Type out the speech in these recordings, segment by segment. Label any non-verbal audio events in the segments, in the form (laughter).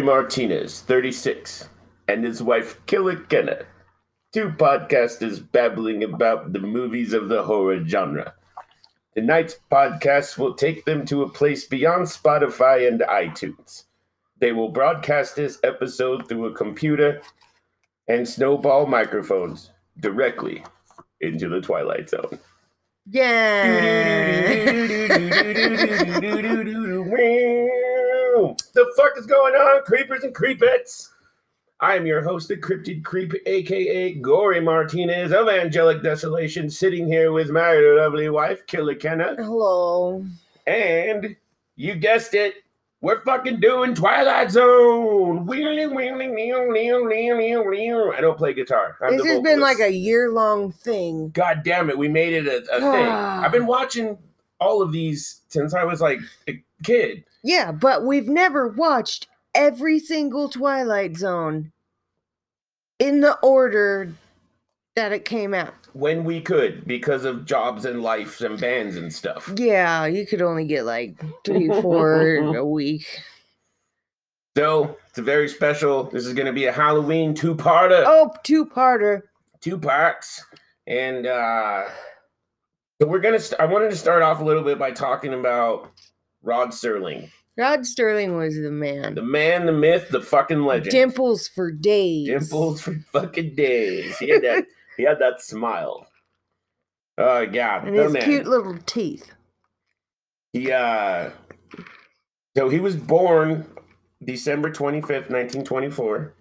Martinez, 36, and his wife Killer Kenna, two podcasters babbling about the movies of the horror genre. Tonight's podcast will take them to a place beyond Spotify and iTunes. They will broadcast this episode through a computer and snowball microphones directly into the Twilight Zone. Yeah. The fuck is going on, creepers and creepettes? I am your host, the Cryptid Creep, aka Gorey Martinez of Angelic Desolation, sitting here with my lovely wife, Killer Kenna. Hello. And you guessed it, we're fucking doing Twilight Zone. I don't play guitar. I'm this has been like a year long thing. God damn it, we made it a, a thing. (sighs) I've been watching all of these since I was like a kid. Yeah, but we've never watched every single Twilight Zone in the order that it came out. When we could, because of jobs and lives and bands and stuff. Yeah, you could only get like three, four (laughs) a week. So it's a very special. This is gonna be a Halloween two-parter. Oh, two parter. two parts and uh so we're gonna st- i wanted to start off a little bit by talking about rod sterling. Rod Sterling was the man. the man the myth the fucking legend. Dimples for days. dimples for fucking days. He had that (laughs) he had that smile. Oh god. And his man. cute little teeth. he uh so he was born december 25th 1924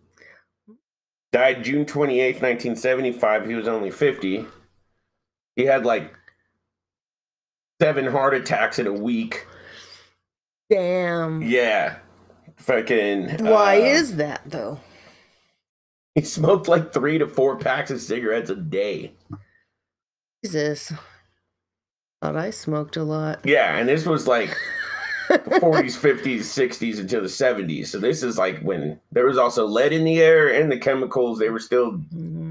died june 28th 1975 he was only 50 he had like seven heart attacks in a week Damn. yeah fucking Why uh, is that though? he smoked like three to four packs of cigarettes a day Jesus. Thought I smoked a lot. yeah and this was like 40s 50s 60s until the (laughs) 70s so this is like when there was also lead in the air and the chemicals they were still Mm.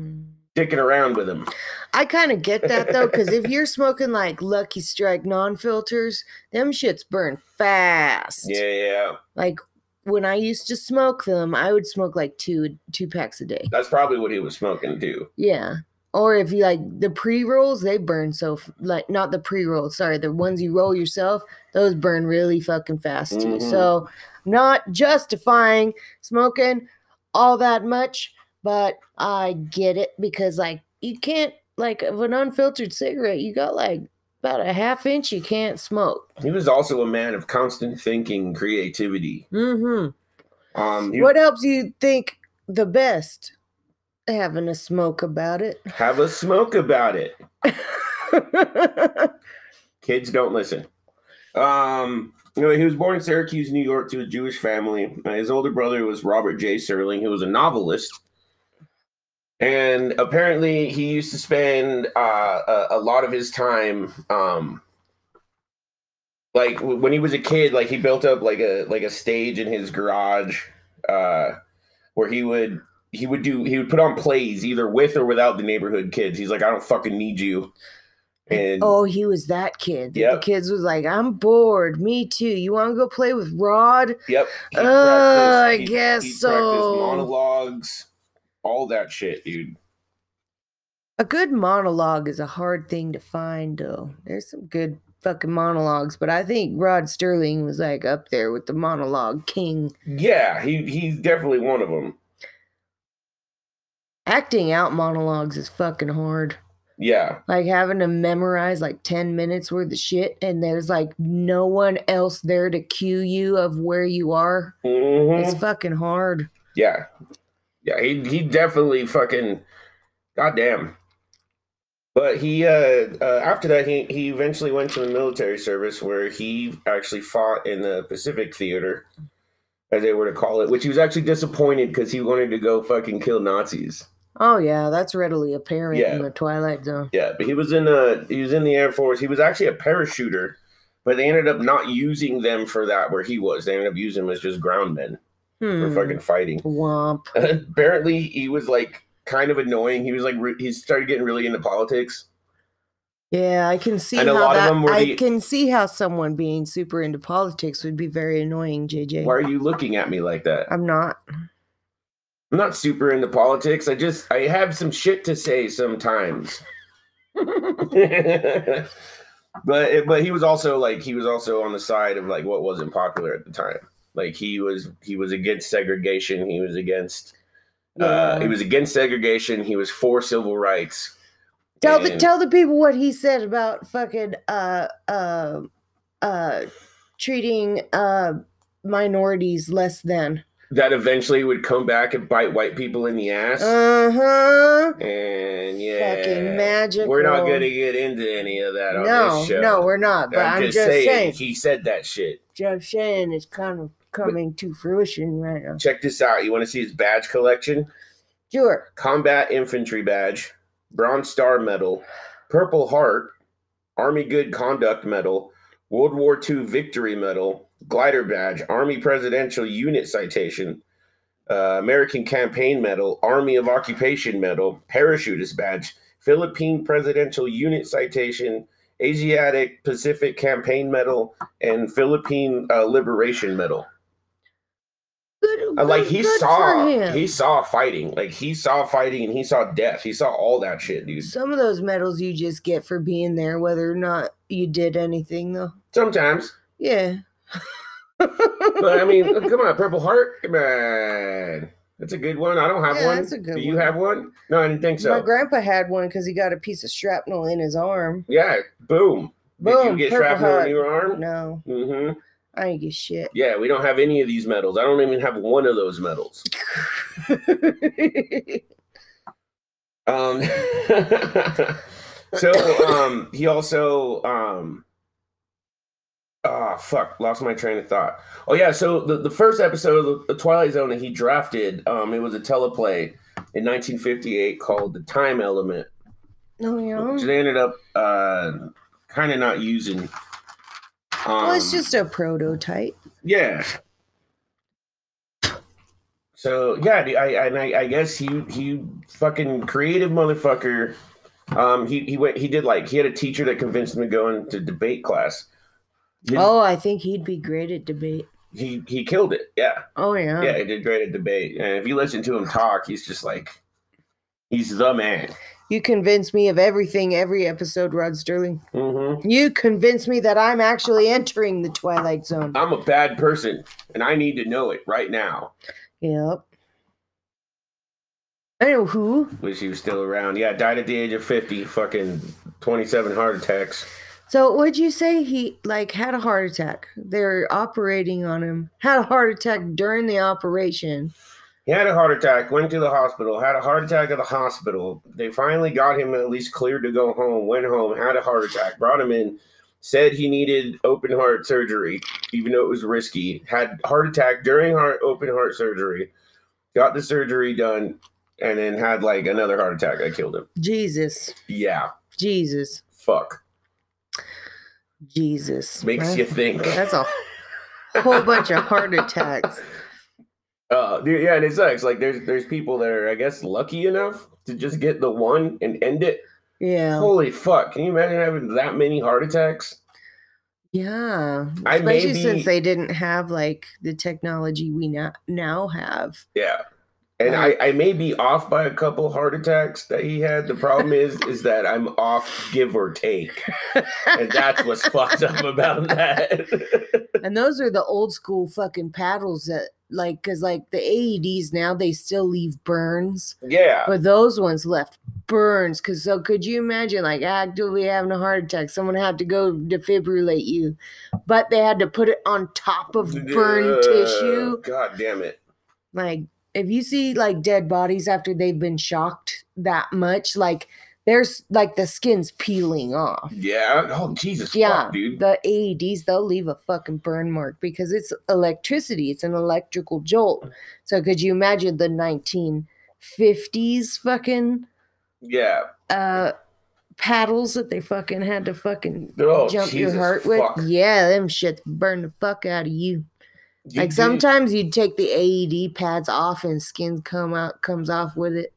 Sticking around with them I kind of get that though, because if (laughs) you're smoking like Lucky Strike non filters, them shits burn fast. yeah yeah Like when I used to smoke them, I would smoke like two two packs a day. that's probably what he was smoking too Yeah. Or if you like the pre rolls, they burn so f- like not the pre rolls. Sorry, the ones you roll yourself, those burn really fucking fast too. Mhm. So, not justifying smoking all that much, but I get it because like you can't like of an unfiltered cigarette, you got like about a half inch you can't smoke. he was also a man of constant thinking creativity Mm-hmm. um he What helps you think the best? Having a smoke about it. (laughs) have a smoke about it (laughs) kids don't listen um you know, he was born in Syracuse, New York, to a Jewish family. Uh, His older brother was Robert J. Serling, who was a novelist. And apparently, he used to spend uh, a, a lot of his time, um, like w- when he was a kid, like he built up like a like a stage in his garage, uh, where he would he would do he would put on plays either with or without the neighborhood kids. He's like, I don't fucking need you. And Oh, he was that kid. Yep. The kids was like, I'm bored. Me too. You want to go play with Rod? Yep. Uh, I guess so. monologues, all that shit, dude. A good monologue is a hard thing to find, though. There's some good fucking monologues, but I think Rod Sterling was like up there with the monologue king. Yeah, he he's definitely one of them. Acting out monologues is fucking hard. Yeah, Like having to memorize like 10 minutes worth of shit, and there's like no one else there to cue you of where you are. Mhm. It's fucking hard. yeah, yeah. He he definitely fucking goddamn. But he uh, uh after that he he eventually went to the military service where he actually fought in the Pacific Theater, as they were to call it, which he was actually disappointed because he wanted to go fucking kill Nazis. Oh yeah, that's readily apparent Yeah. in the Twilight Zone. Yeah, but he was in uh he was in the Air Force. He was actually a parachuter, but they ended up not using them for that where he was. They ended up using him as just ground men for Hmm. fucking fighting. Womp. (laughs) Apparently, he was like kind of annoying. He was like re- he started getting really into politics. Yeah, I can see And how that. I the- can see how someone being super into politics would be very annoying, JJ. Why are you looking at me like that? I'm not. I'm not super into politics. I just I have some shit to say sometimes. (laughs) but but he was also like he was also on the side of like what wasn't popular at the time. Like he was he was against segregation. He was against uh, he was against segregation. He was for civil rights. Tell the tell the people what he said about fucking uh uh uh treating uh minorities less than. that eventually would come back and bite white people in the ass. Uh huh. and yeah, Fucking magical. We're not gonna get into any of that on No, this show. no, we're not. But I'm, just, saying, he said that shit. just saying, is kind of coming to fruition right now. Check this out. You want to see his badge collection? Sure. Combat Infantry Badge, Bronze Star Medal, Purple Heart, Army Good Conduct Medal, World War II Victory Medal, Glider Badge, Army Presidential Unit Citation, uh, American Campaign Medal, Army of Occupation Medal, Parachutist Badge, Philippine Presidential Unit Citation, Asiatic Pacific Campaign Medal, and Philippine uh, Liberation Medal. Good, Uh, like he saw he saw fighting. Like he saw fighting and he saw death. He saw all that shit dude. Some of those medals you just get for being there, whether or not you did anything, though. sometimes. Yeah. but i mean come on purple heart come on. That's a good one. I don't have Yeah, one. that's a good do you one. have one? No i didn't think so. My grandpa had one because he got a piece of shrapnel in his arm. yeah boom. Did you Boom, get shrapnel Heart. in your arm? No, mm-hmm I ain't get shit. yeah we don't have any of these medals i don't even have one of those medals (laughs) um (laughs) so um he also um ah fuck lost my train of thought oh yeah so the, the first episode of the, twilight zone that he drafted um it was a teleplay in 1958 called the time element no, which yeah. they ended up uh kind of not using um, Well, it's just a prototype. yeah so yeah I, I, I guess he he fucking creative motherfucker um he he went he did like he had a teacher that convinced him to go into debate class His- Oh, I think he'd be great at debate. he he killed it yeah Oh yeah. yeah he did great at debate and if you listen to him talk he's just like he's the man You convince me of everything every episode, Rod Sterling. hmm You convince me that I'm actually entering the Twilight Zone. i'm a bad person and i need to know it right now Yep. I know who. wish he was still around yeah died at the age of 50 fucking 27 heart attacks So what'd you say? He like had a heart attack. They're operating on him. Had a heart attack during the operation. He had a heart attack, went to the hospital, had a heart attack at the hospital. They finally got him at least cleared to go home, went home, had a heart attack, brought him in, said he needed open heart surgery, even though it was risky. Had heart attack during heart open heart surgery, got the surgery done, and then had like another heart attack that killed him. Jesus. Yeah. Jesus. Fuck. Jesus. Makes That- you think. That's a whole bunch of heart (laughs) attacks. Uh, yeah, and it sucks. Like, there's there's people that are, I guess, lucky enough to just get the one and end it. Yeah. Holy fuck! Can you imagine having that many heart attacks? Yeah. I Especially since they didn't have like the technology we now now have. Yeah. And I, I may be off by a couple heart attacks that he had. The problem is, (laughs) is that I'm off give or take, and that's what's fucked up about that. (laughs) And those are the old school fucking paddles that like cuz like the AEDs now they still leave burns, yeah, but those ones left burns cuz so could you imagine like actively having a heart attack someone had to go defibrillate you but they had to put it on top of burned tissue? God damn it! like if you see like dead bodies after they've been shocked that much like there's like the skin's peeling off Yeah. Oh Jesus, yeah fuck, dude. the aeds they'll leave a fucking burn mark because it's electricity it's an electrical jolt so could you imagine the 1950s fucking Yeah. uh paddles that they fucking had to fucking Oh, jump Jesus, your heart with yeah them shits burn the fuck out of you You like sometimes you'd take the AED pads off and skin come out comes off with it.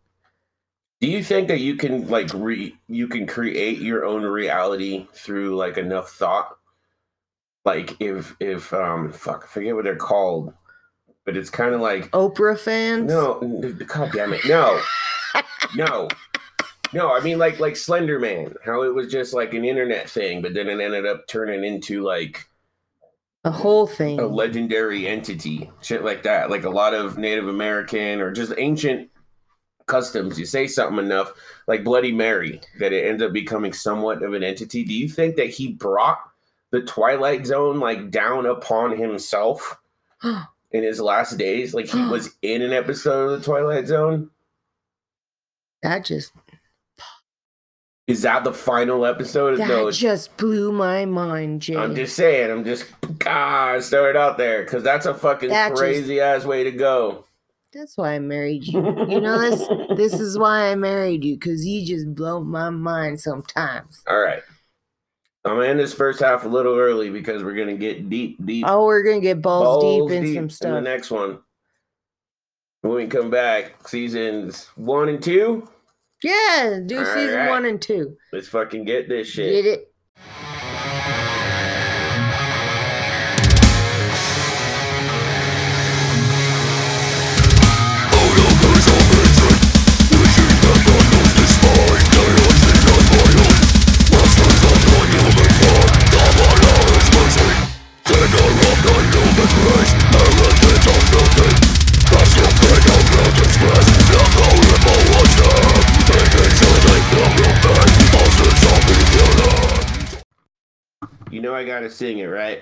Do you think that you can like re you can create your own reality through like enough thought? Like if if um fuck, I forget what they're called, but it's kind of like Oprah fans. no, god damn it, no, no, no. I mean like like Slender Man, how it was just like an internet thing, but then it ended up turning into like a whole thing. a legendary entity, shit like that. Like a lot of Native American or just ancient customs. You say something enough, like Bloody Mary, that it ends up becoming somewhat of an entity. Do you think that he brought the Twilight Zone like down upon himself (gasps) in his last days? Like he was (gasps) in an episode of the Twilight Zone? that just Is that the final episode? that no, just blew my mind, Jay. I'm just saying. I'm just God, throw it out there because that's a fucking That just- crazy ass way to go. That's why I married you. You know this. This is (laughs) why I married you because you just blow my mind sometimes. All right. I'm gonna end this first half a little early because we're gonna get deep, deep, Oh, we're gonna get balls, balls deep in some in the next one. When we come back, seasons one and two, yeah, do season Alright. one and two. let's fucking get this shit. Get it? You know I gotta sing it, right?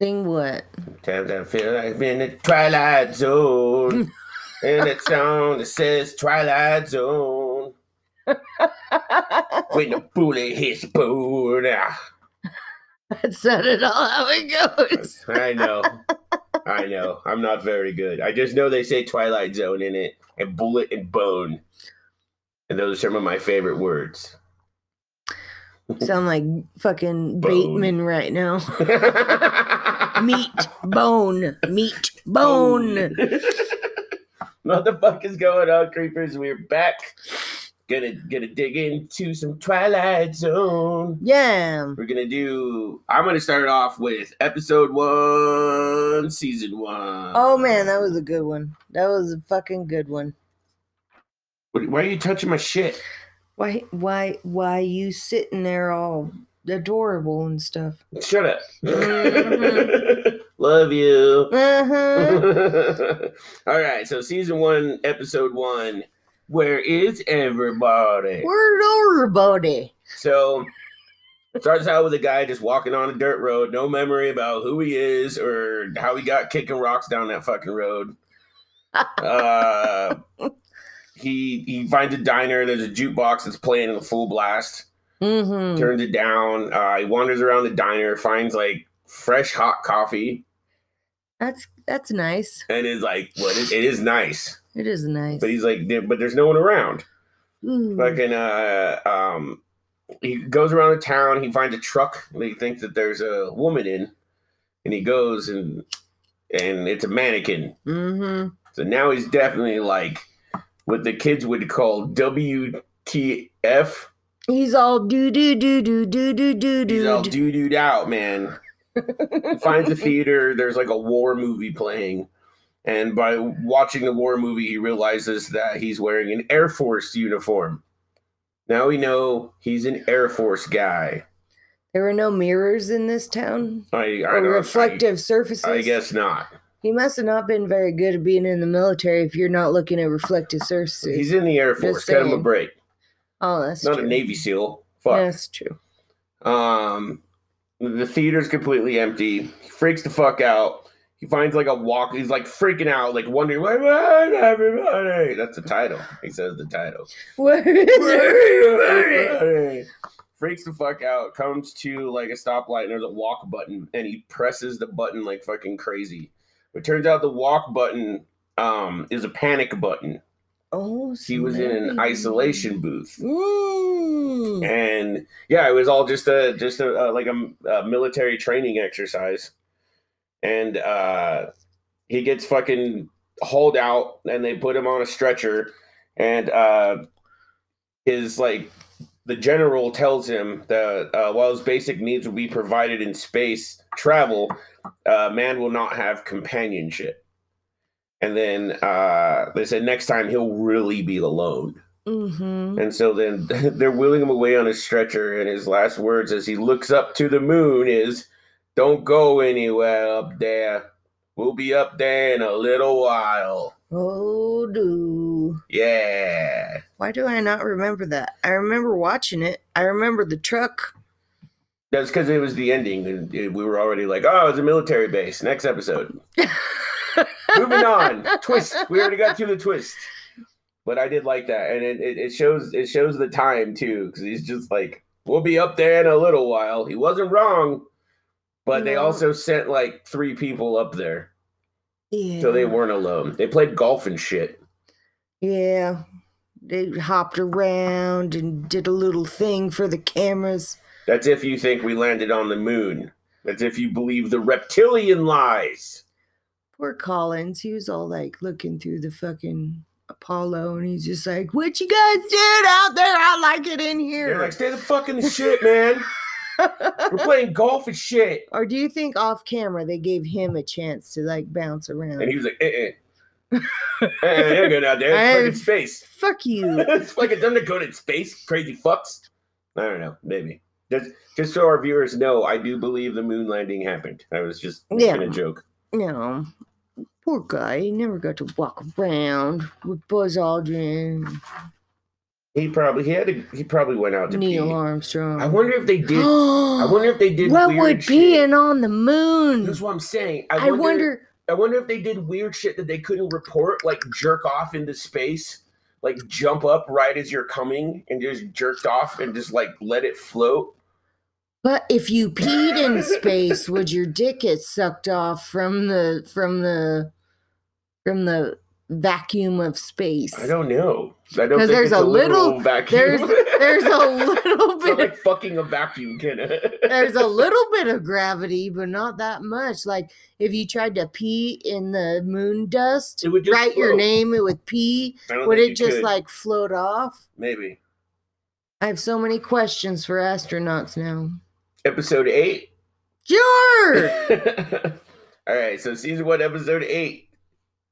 Sing what? Times I feel like I'm in the Twilight Zone. (laughs) and it's song that says Twilight Zone. (laughs) When the bullet hits the bone. Ah, That's not at all how it goes. I know. I know. I'm not very good. I just know they say Twilight Zone in it and bullet and bone. And those are some of my favorite words. Sound like fucking Bone. Bateman right now. (laughs) Meat, bone, meat, bone. (laughs) what the fuck is going on, creepers? We're back. Gonna gonna dig into some Twilight Zone. Yeah. We're gonna do. I'm gonna start it off with episode one, season one. Oh man, that was a good one. That was a fucking good one. What- Why are you touching my shit? Why, why, why you sitting there all adorable and stuff? Shut up. Mhm. (laughs) Love you. Uh (laughs) huh. All right, so season one, episode one. Where is everybody? Where's everybody? So starts out with a guy just walking on a dirt road, no memory about who he is or how he got kicking rocks down that fucking road. (laughs) Uh, he he finds a diner. There's a jukebox that's playing a full blast. Mm-hmm. Turns it down. Uh, he wanders around the diner, finds like fresh hot coffee, That's that's nice. and is like, "What? It, it is nice." It is nice. But he's like, "But there's no one around." Ooh. fucking uh um he goes around the town he finds a truck that he thinks that there's a woman in and he goes and and it's a mannequin Mm-hmm. so now he's definitely like what the kids would call wtf He's all do do do do do do do he's all do. doo-dooed out man. Finds a theater there's like a war movie playing. And by watching the war movie he realizes that he's wearing an air force uniform. Now we know he's an air force guy. There were no mirrors in this town? I, I or reflective surfaces. I, I guess not. He must have not been very good at being in the military if you're not looking at reflective surfaces. He's in the Air Force. Cut him a break. oh, that's Not true. a Navy SEAL. Fuck. That's true. Um, the theater's completely empty. He freaks the fuck out. He finds like a walk. He's like freaking out, like wondering, "Where is everybody?" That's the title. He says the title. Where is everybody? Freaks the fuck out. Comes to like a stoplight and there's a walk button, and he presses the button like fucking crazy. It turns out the walk button um is a panic button. Oh, He was in an isolation booth. Mm. and yeah, it was all just a just a, uh like a, a military training exercise, and uh, he gets fucking hauled out, and they put him on a stretcher, and uh, his like the general tells him that uh, while his basic needs will be provided in space travel, uh, man will not have companionship. And then uh, they said next time he'll really be alone. Mm-hmm. And so then (laughs) they're wheeling him away on a stretcher, and his last words as he looks up to the moon is, "Don't go anywhere up there. We'll be up there in a little while." Oh, do. Yeah. Why do I not remember that? I remember watching it. I remember the truck. That's because it was the ending, and we were already like, "Oh, it's a military base." Next episode. (laughs) Moving on. twist. We already got to the twist. But I did like that, and it, it, shows it shows the time too, because he's just like, "We'll be up there in a little while." He wasn't wrong, but they also sent like three people up there, Yeah. so they weren't alone. They played golf and shit. Yeah. They hopped around and did a little thing for the cameras. That's if you think we landed on the moon. That's if you believe the reptilian lies. Poor Collins. He was all like looking through the fucking Apollo and he's just like, What you guys doing out there? I like it in here." They're like, "Stay the fuck in the shit, man. (laughs) We're playing golf and shit." or do you think off camera they gave him a chance to like bounce around? And he was like, "Eh, eh." Eh, they're good out there. It's fucking (laughs) space. Fuck you. (laughs) it's like it's them to go to space, crazy fucks. I don't know, maybe. Just just so our viewers know, I do believe the moon landing happened. I was just making Yeah. a joke. No. Poor guy. He never got to walk around with Buzz Aldrin, He probably he had to he probably went out to Neil pee. Armstrong. I wonder if they (gasps) did I wonder if they did what would shit. being on the moon? That's what I'm saying. I, I wonder, wonder. I wonder if they did weird shit that they couldn't report, like jerk off into space, like jump up right as you're coming and just jerked off and just like let it float. But if you peed in space, would your dick get sucked off from the from the from the vacuum of space? I don't know. I don't think there's it's a little- vacuum. There's there's a little (laughs) It's not bit like fucking a vacuum, can it? there's a (laughs) little bit of gravity, but not that much. Like if you tried to pee in the moon dust, It would just write your name, it would pee. Would it just could. like float off? maybe I have so many questions for astronauts now. episode eight? Sure. (laughs) All right, so season one, episode eight.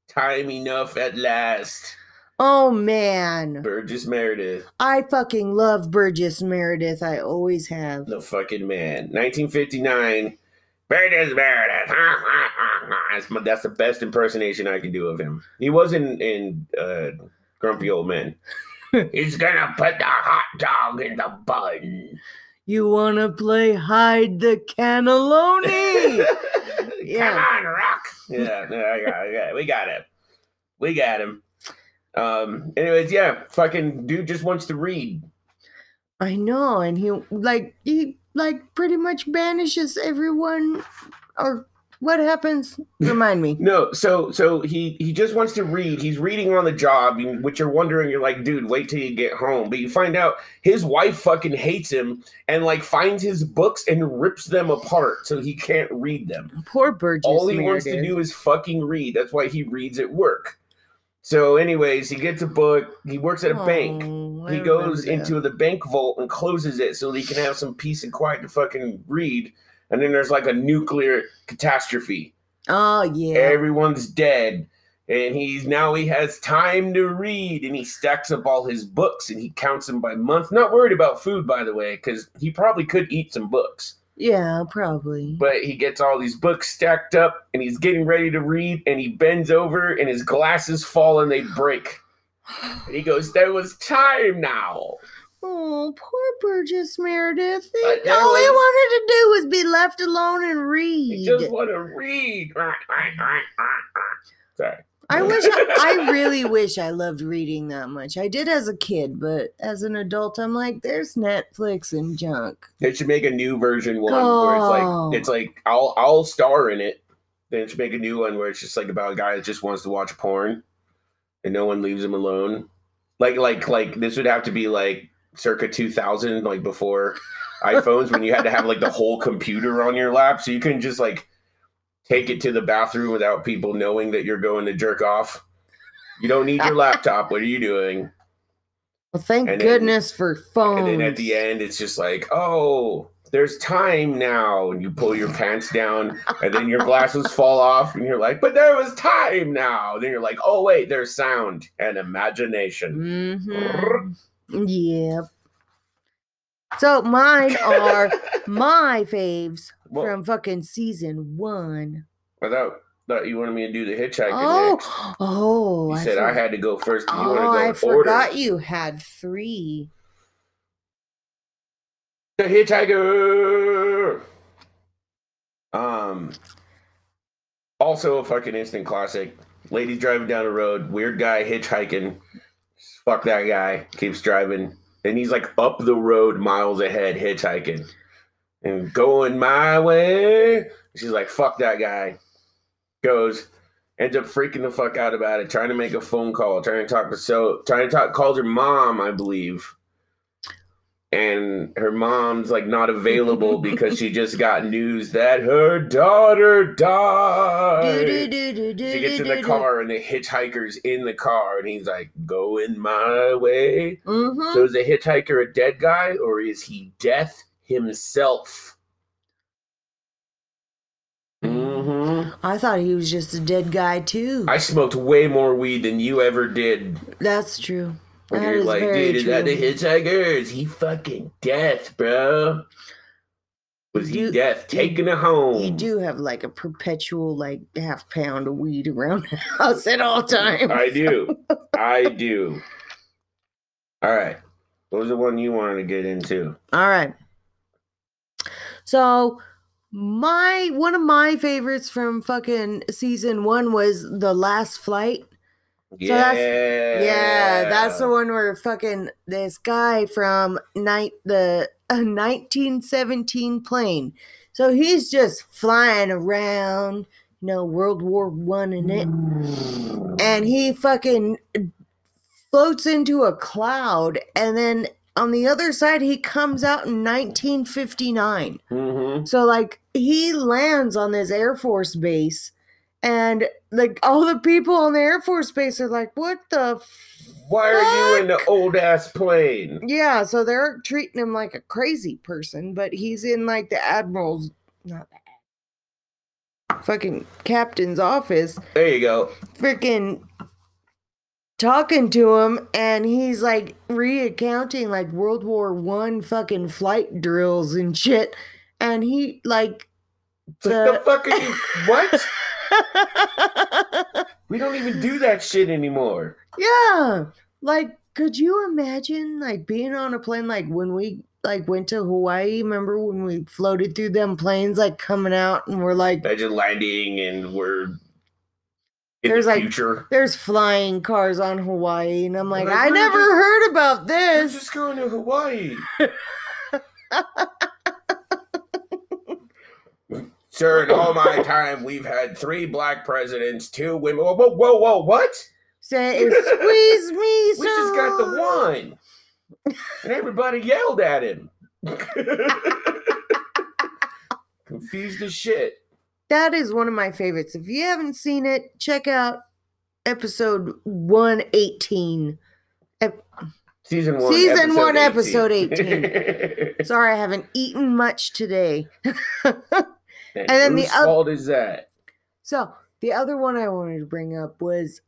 Time enough at last. Oh man. Burgess Meredith, I fucking love Burgess Meredith. I always have. the fucking man. 1959. Burgess Meredith. (laughs) That's, my- that's the best impersonation I can do of him. He was in in uh, Grumpy Old Men. (laughs) He's gonna put the hot dog in the bun. You wanna play hide the cannelloni? (laughs) Yeah. Come on, Rock. Yeah, I got, we got him. We got him. Um. Anyways, yeah, fucking dude just wants to read. I know, and he like he like pretty much banishes everyone. Or what happens? Remind me. No, so so he he just wants to read. He's reading on the job, which you're wondering. You're like, dude, wait till you get home. But you find out his wife fucking hates him and like finds his books and rips them apart so he can't read them. Poor Burgess. All he wants to do is fucking read. That's why he reads at work. So, anyways, he gets a book. He works at a bank. Oh, I He goes into the bank vault and closes it so he can have some peace and quiet to fucking read. And then there's like a nuclear catastrophe. Oh yeah. Everyone's dead. And he's now he has time to read and he stacks up all his books and he counts them by month. Not worried about food, by the way, because he probably could eat some books. yeah, probably. But he gets all these books stacked up and he's getting ready to read and he bends over and his glasses fall and they break. And he goes, There was time now. Oh, poor Burgess Meredith. All he wanted to do was be left alone and read. He just want to read. (laughs) Sorry. I (laughs) wish I, I really wish I loved reading that much. I did as a kid, but as an adult, I'm like, there's Netflix and junk. They should make a new version one where it's Oh. like it's like I'll I'll star in it. Then it should make a new one where it's just like about a guy that just wants to watch porn and no one leaves him alone. Like like like this would have to be like circa 2000 like before iPhones when you had to have like the whole computer on your lap so you couldn't just like take it to the bathroom without people knowing that you're going to jerk off. You don't need your laptop. What are you doing? Well, thank And then- goodness for phones. And then at the end, it's just like, oh, there's time now. And you pull your pants down, and then your glasses fall off, and you're like, but there was time now. Then you're like, oh, wait, there's sound and imagination. Mhm. Yep. So mine are (laughs) my faves Well, from fucking season one. I thought, thought you wanted me to do the hitchhiker Oh, next. oh! You said I had to go first. You Oh, go I forgot order? you had three. The hitchhiker. Um. Also a fucking instant classic. Ladies driving down the road. Weird guy hitchhiking. Fuck that guy. Keeps driving, and he's like up the road miles ahead hitchhiking, and going my way. She's like, "Fuck that guy." Goes. Ends up freaking the fuck out about it, trying to make a phone call, trying to talk to so, trying to talk, calls her mom, I believe and her mom's like not available (laughs) because she just got news that her daughter died. She gets in the car and the hitchhiker's in the car and he's like, going my way. Mm-hmm. So is the hitchhiker a dead guy or is he death himself? hmm I thought he was just a dead guy too. I smoked way more weed than you ever did. That's true. That you're like, dude, is that the hitchhiker? Is he fucking death, bro? Was he You- death taking it home? You do have like a perpetual like half pound of weed around (laughs) the house at all times. I do. (laughs) I do. All right. What was the one you wanted to get into? All right. So my one of my favorites from fucking season one was the last flight. Yeah. that's- Yeah, that's the one where fucking this guy from night the a 1917 plane. So he's just flying around, you know, World War One in it, and he fucking floats into a cloud, and then on the other side he comes out in 1959. hmm So like he lands on this Air Force base and like all the people on the Air Force base are like, what the f-? Why are you in the old ass plane? Yeah, so they're treating him like a crazy person, but he's in like the admiral's not the fucking captain's office, There you go. freaking talking to him and he's like recounting like World War One fucking flight drills and shit. And he like What the fuck are you? What? (laughs) (laughs) We don't even do that shit anymore. Yeah. Like, could you imagine like being on a plane like when we like went to Hawaii? Remember when we floated through them planes like coming out and we're like Imagine landing and we're in There's the like- future. there's flying cars on Hawaii and I'm like, Like, I never just- heard about We're this. just going to Hawaii. (laughs) Sir, in all my time, we've had three black presidents, two women. Whoa, whoa, whoa, whoa what? Say squeeze (laughs) me, We just got the sir." one. And everybody yelled at him. (laughs) Confused as shit. That is one of my favorites. If you haven't seen it, check out episode 118. Season one. Season episode one, episode 18. (laughs) Sorry, I haven't eaten much today. And then the whose oth- fault is that? So the other one I wanted to bring up was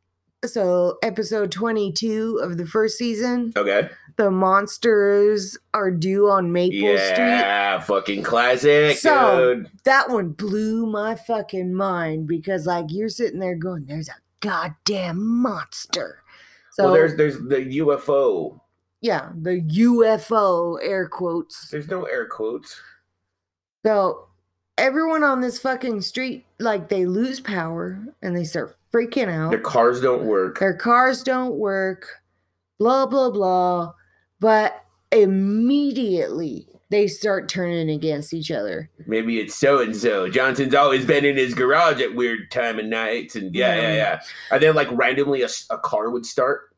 so episode 22 of the first season. Okay. The monsters are due on Maple Street. Yeah, fucking classic, So- dude. That one blew my fucking mind because like you're sitting there going, "There's a goddamn monster." So well, there's there's the UFO. yeah, the UFO air quotes. There's no air quotes. So everyone on this fucking street, like they lose power and they start freaking out. Their cars don't work. their cars don't work, blah, blah, blah. But immediately they start turning against each other. Maybe it's so and so. Johnson's always been in his garage at weird time of nights, and yeah, yeah, Yeah. yeah. And then like randomly a, a car would start.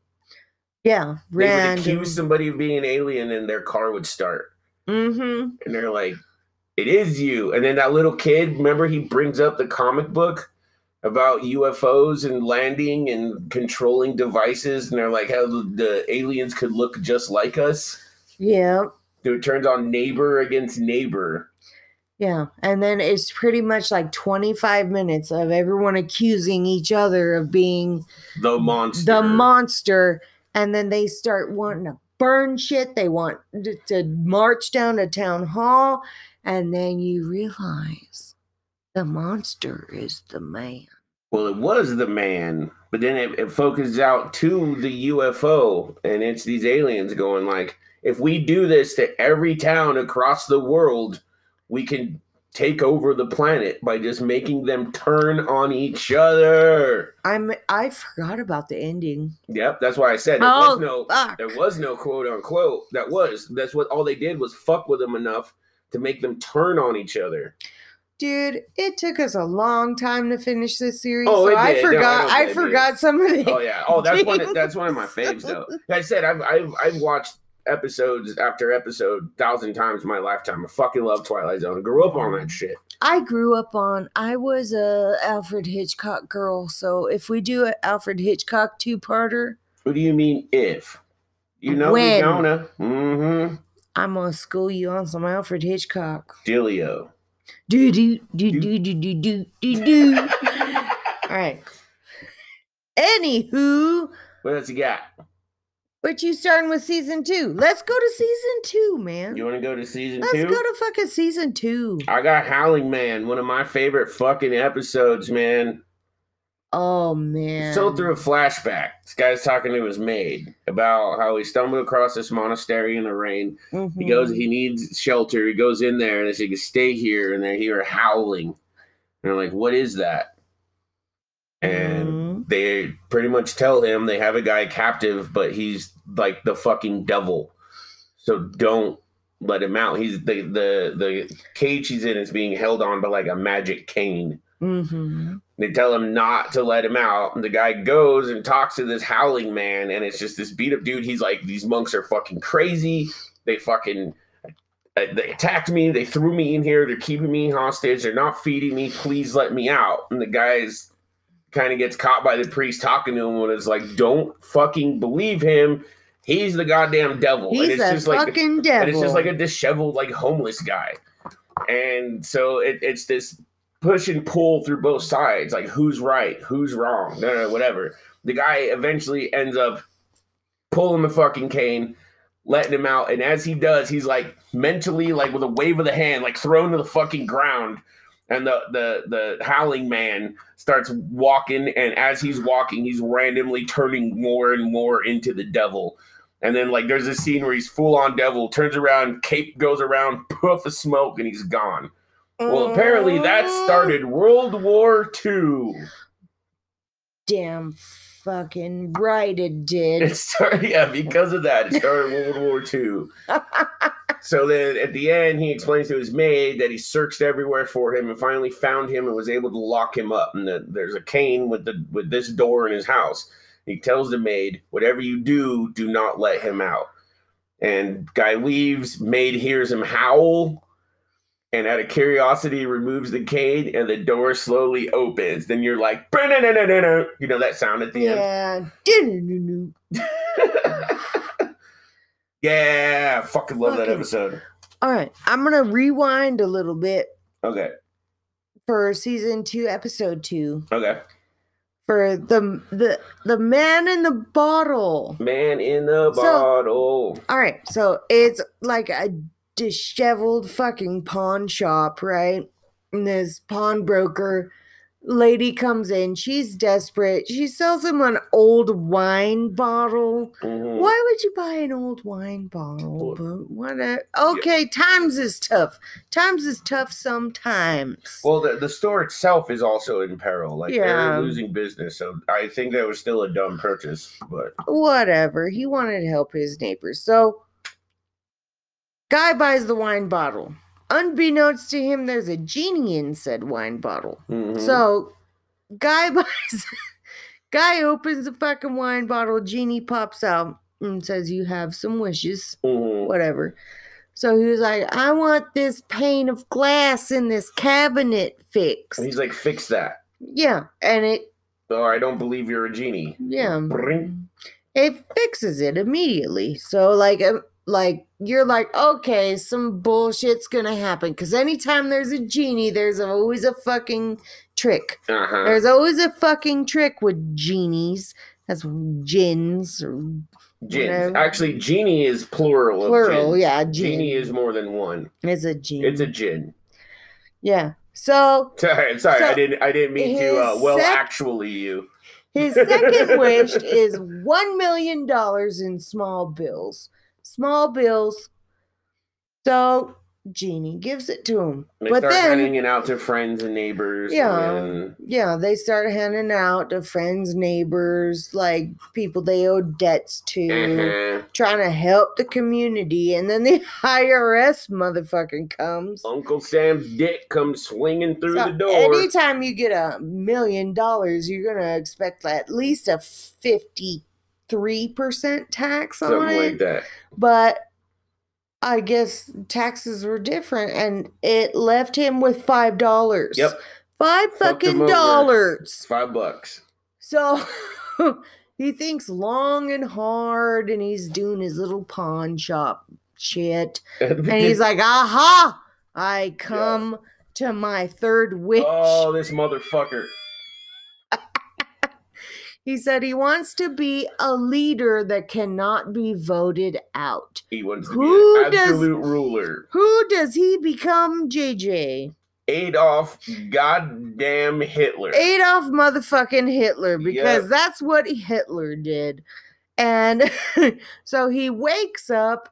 Yeah, They would accuse somebody of being an alien, and their car would start. mm-hmm. And they're like, "It is you." And then that little kid, remember, he brings up the comic book about UFOs and landing and controlling devices, and they're like how the, aliens could look just like us. Yeah. So It turns on neighbor against neighbor. Yeah. And then it's pretty much like 25 minutes of everyone accusing each other of being The monster. the monster. And then they start wanting to burn shit. They want to, to march down to town hall. And then you realize the monster is the man. Well, it was the man, but then it, it focuses out to the UFO, and it's these aliens going like, if we do this to every town across the world, we can take over the planet by just making them turn on each other. I'm I forgot about the ending. Yep, that's why I said there Oh, was no fuck. there was no quote unquote. That was that's what all they did was fuck with them enough to make them turn on each other. Dude, it took us a long time to finish this series. Oh, so I did. No, I forgot I forgot some of the Oh yeah. Oh, that's one. Of, (laughs) that's one of my faves, though. Like I said I've I've I've watched episodes after episode thousand times in my lifetime. I fucking love Twilight Zone. I grew up on that shit. I grew up on I was a Alfred Hitchcock girl, so if we do an Alfred Hitchcock two-parter, What do you mean if? You know When? we gonna. Mm-hmm. I'm gonna school you on some Alfred Hitchcock. Dilio. Do do do do do do do do do. (laughs) All right. Anywho, What else you got? but you starting with season two. Let's go to season two, man. You want to go to season Let's two? go to fucking season two. I got Howling Man, one of my favorite fucking episodes, man. Oh man. So through a flashback, this guy's talking to his maid about how he stumbled across this monastery in the rain. He goes, he needs shelter. He goes in there and they say, "You stay here," and they hear howling. And they're like, "What is that?" And Mhm. they pretty much tell him they have a guy captive, but he's like the fucking devil. So don't let him out. He's the the the cage he's in is being held on by like a magic cane. Mhm. They tell him not to let him out. And the guy goes and talks to this howling man, and it's just this beat up dude. He's like, These monks are fucking crazy. They fucking uh, they attacked me. They threw me in here. They're keeping me hostage. They're not feeding me. Please let me out. And the guy's kind of gets caught by the priest talking to him and is like, Don't fucking believe him. He's the goddamn devil. and He's it's a just like fucking devil. and it's just like a disheveled, like homeless guy. And so it, it's this push and pull through both sides, like who's right, who's wrong, no, no, whatever. The guy eventually ends up pulling the fucking cane, letting him out, and as he does, he's like mentally, like with a wave of the hand, like thrown to the fucking ground. And the the the howling man starts walking, and as he's walking, he's randomly turning more and more into the devil. And then like there's a scene where he's full on devil, turns around, cape goes around, (laughs) puff of smoke, and he's gone. Well, apparently that Mm. started World War II. Damn fucking right it did. It started, yeah, because of that, it started World War II. (laughs) So then at the end, he explains to his maid that he searched everywhere for him and finally found him and was able to lock him up. And that there's a cane with the with this door in his house. He tells the maid, "Whatever you do, do not let him out." And guy leaves. Maid hears him howl, and out of curiosity, removes the cane, and the door slowly opens. Then you're like, you know that sound at the end. yeah. Do-do-do-do. (laughs) yeah, fucking love that episode. All right. I'm gonna rewind a little bit Okay, for season two, episode two. okay. For the the the man in the bottle. Man in the So- bottle. All right, so it's like a disheveled fucking pawn shop, right? And this pawnbroker lady comes in. She's desperate. She sells him an old wine bottle. Mhm. Why would you buy an old wine bottle? But what? A, okay, times is tough. Times is tough sometimes. Well, the, the store itself is also in peril. Like Yeah. they're losing business, so I think that was still a dumb purchase. But Whatever. He wanted to help his neighbors. So, guy buys the wine bottle. Unbeknownst to him, there's a genie in said wine bottle. mhm. So, guy (laughs) buys, guy opens the fucking wine bottle. Genie pops out and says, "You have some wishes, Mhm. whatever." So he was like, "I want this pane of glass in this cabinet fixed." And he's like, fix that. Yeah, and it Or I don't believe you're a genie. yeah Bring. it fixes it immediately. So like um, like you're like okay, some bullshit's gonna happen because anytime there's a genie, there's always a fucking trick. Uh huh. There's always a fucking trick with genies. That's gins or Gins. Actually, genie is plural. plural. Yeah, Genie is more than one. It's a genie. It's a gin. yeah. So Sorry, sorry, I didn't. I didn't mean to. Uh, well, sec- actually, you. his second wish is one million dollars in small bills. Small bills. So genie gives it to him. They but start then handing it out to friends and neighbors. Yeah. and yeah, they start handing out to friends, neighbors, like people they owe debts to, uh-huh. trying to help the community. And then the (laughs) IRS motherfucking comes. Uncle Sam's dick comes swinging through So the door. anytime you get a million dollars, you're gonna expect at least a fifty-three percent tax on something it. like that. But I guess taxes were different, and it left him with five dollars. Yep. five Fucked fucking dollars. Five bucks. So (laughs) he thinks long and hard, and he's doing his little pawn shop shit, and he's like, "Aha! I come." To my third wish. "Oh, this motherfucker." He said he wants to be a leader that cannot be voted out. He wants to Who be an does- absolute ruler. Who does he become, JJ? Adolf goddamn Hitler. Adolf motherfucking Hitler, because Yep. that's what Hitler did. And (laughs) so he wakes up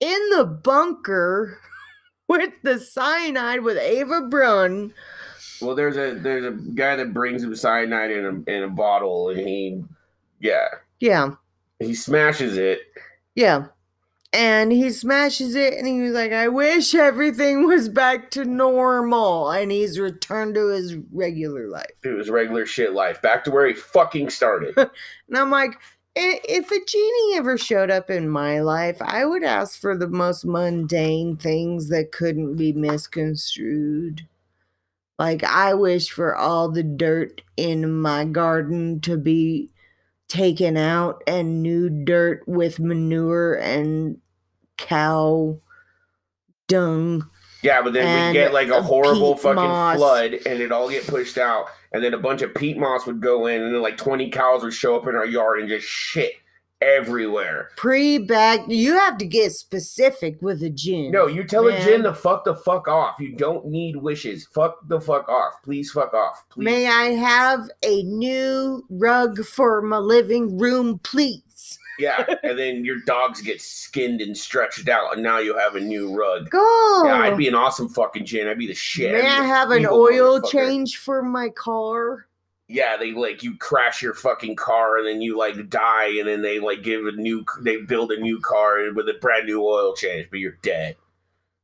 in the bunker (laughs) with the cyanide with Eva Braun. Well, there's a there's a guy that brings him cyanide in a in a bottle, and he, yeah, Yeah, he smashes it. yeah. And he smashes it and he was like, I wish everything was back to normal. And he's returned to his regular life. to his regular shit life, back to where he fucking started. (laughs) And I'm like, if a genie ever showed up in my life, I would ask for the most mundane things that couldn't be misconstrued. Like, I wish for all the dirt in my garden to be taken out and new dirt with manure and cow dung. yeah, but then we get like a horrible fucking moss. flood, and it all get pushed out, and then a bunch of peat moss would go in, and then like twenty cows would show up in our yard and just shit everywhere. Pre bag, you have to get specific with a gin. No, you tell a gin to fuck the fuck off. You don't need wishes. Fuck the fuck off. Please fuck off. Please. May I have a new rug for my living room, please? (laughs) Yeah, and then your dogs get skinned and stretched out, and now you have a new rug. Go. Yeah, I'd be an awesome fucking gin. I'd be the shit. May I have an oil change for my car? Yeah, they like you crash your fucking car, and then you like die, and then they like give a new, they build a new car with a brand new oil change, but you're dead.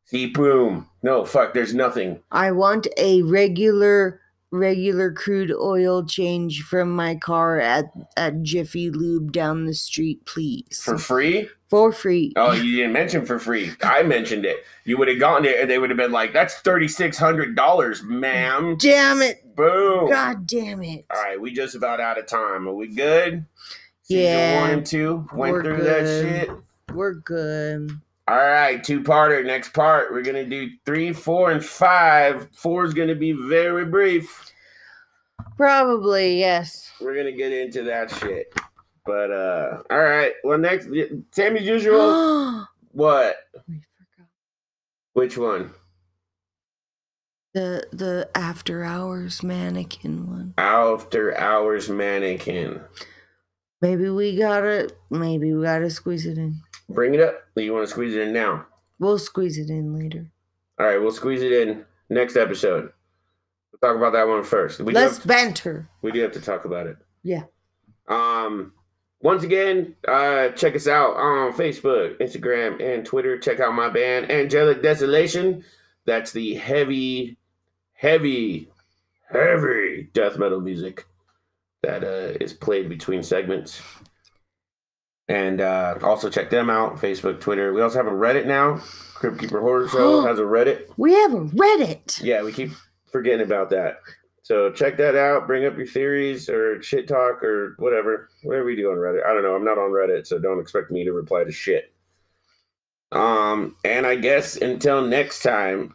See, boom. No, fuck. There's nothing. I want a regular, regular crude oil change from my car at at Jiffy Lube down the street, please, For free? for free. Oh, you didn't mention for free. I mentioned it. You would have gotten it, and they would have been like, "That's thirty six hundred dollars, ma'am." Damn it! Boom. God damn it! All right, we just about out of time. Are we good? Season Yeah, one and two went we're through that shit. We're good. All right, two parter. Next part, we're gonna do three, four, and five. Four is gonna be very brief. Probably yes. We're gonna get into that shit. But uh, all right. Well, next, same as usual. (gasps) what? we forgot Which one? The the after hours mannequin one. After hours mannequin. Maybe we gotta maybe we gotta squeeze it in. Bring it up. You want to squeeze it in now? We'll squeeze it in later. All right, we'll squeeze it in next episode. We'll talk about that one first. We Let's to, banter. we do have to talk about it. Yeah. Um. Once again, uh, check us out on Facebook, Instagram, and Twitter. Check out my band, Angelic Desolation. That's the heavy, heavy, heavy death metal music that uh, is played between segments. And uh, also check them out, Facebook, Twitter. We also have a Reddit now. Crypt Keeper Horror Show (gasps) has a Reddit. We have a Reddit. Yeah, we keep forgetting about that. So check that out. Bring up your theories or shit talk or whatever. Whatever you do on Reddit. I don't know. I'm not on Reddit, so don't expect me to reply to shit. Um, and I guess until next time,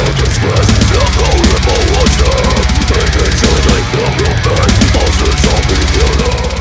Odejść od tej drogi, odejść od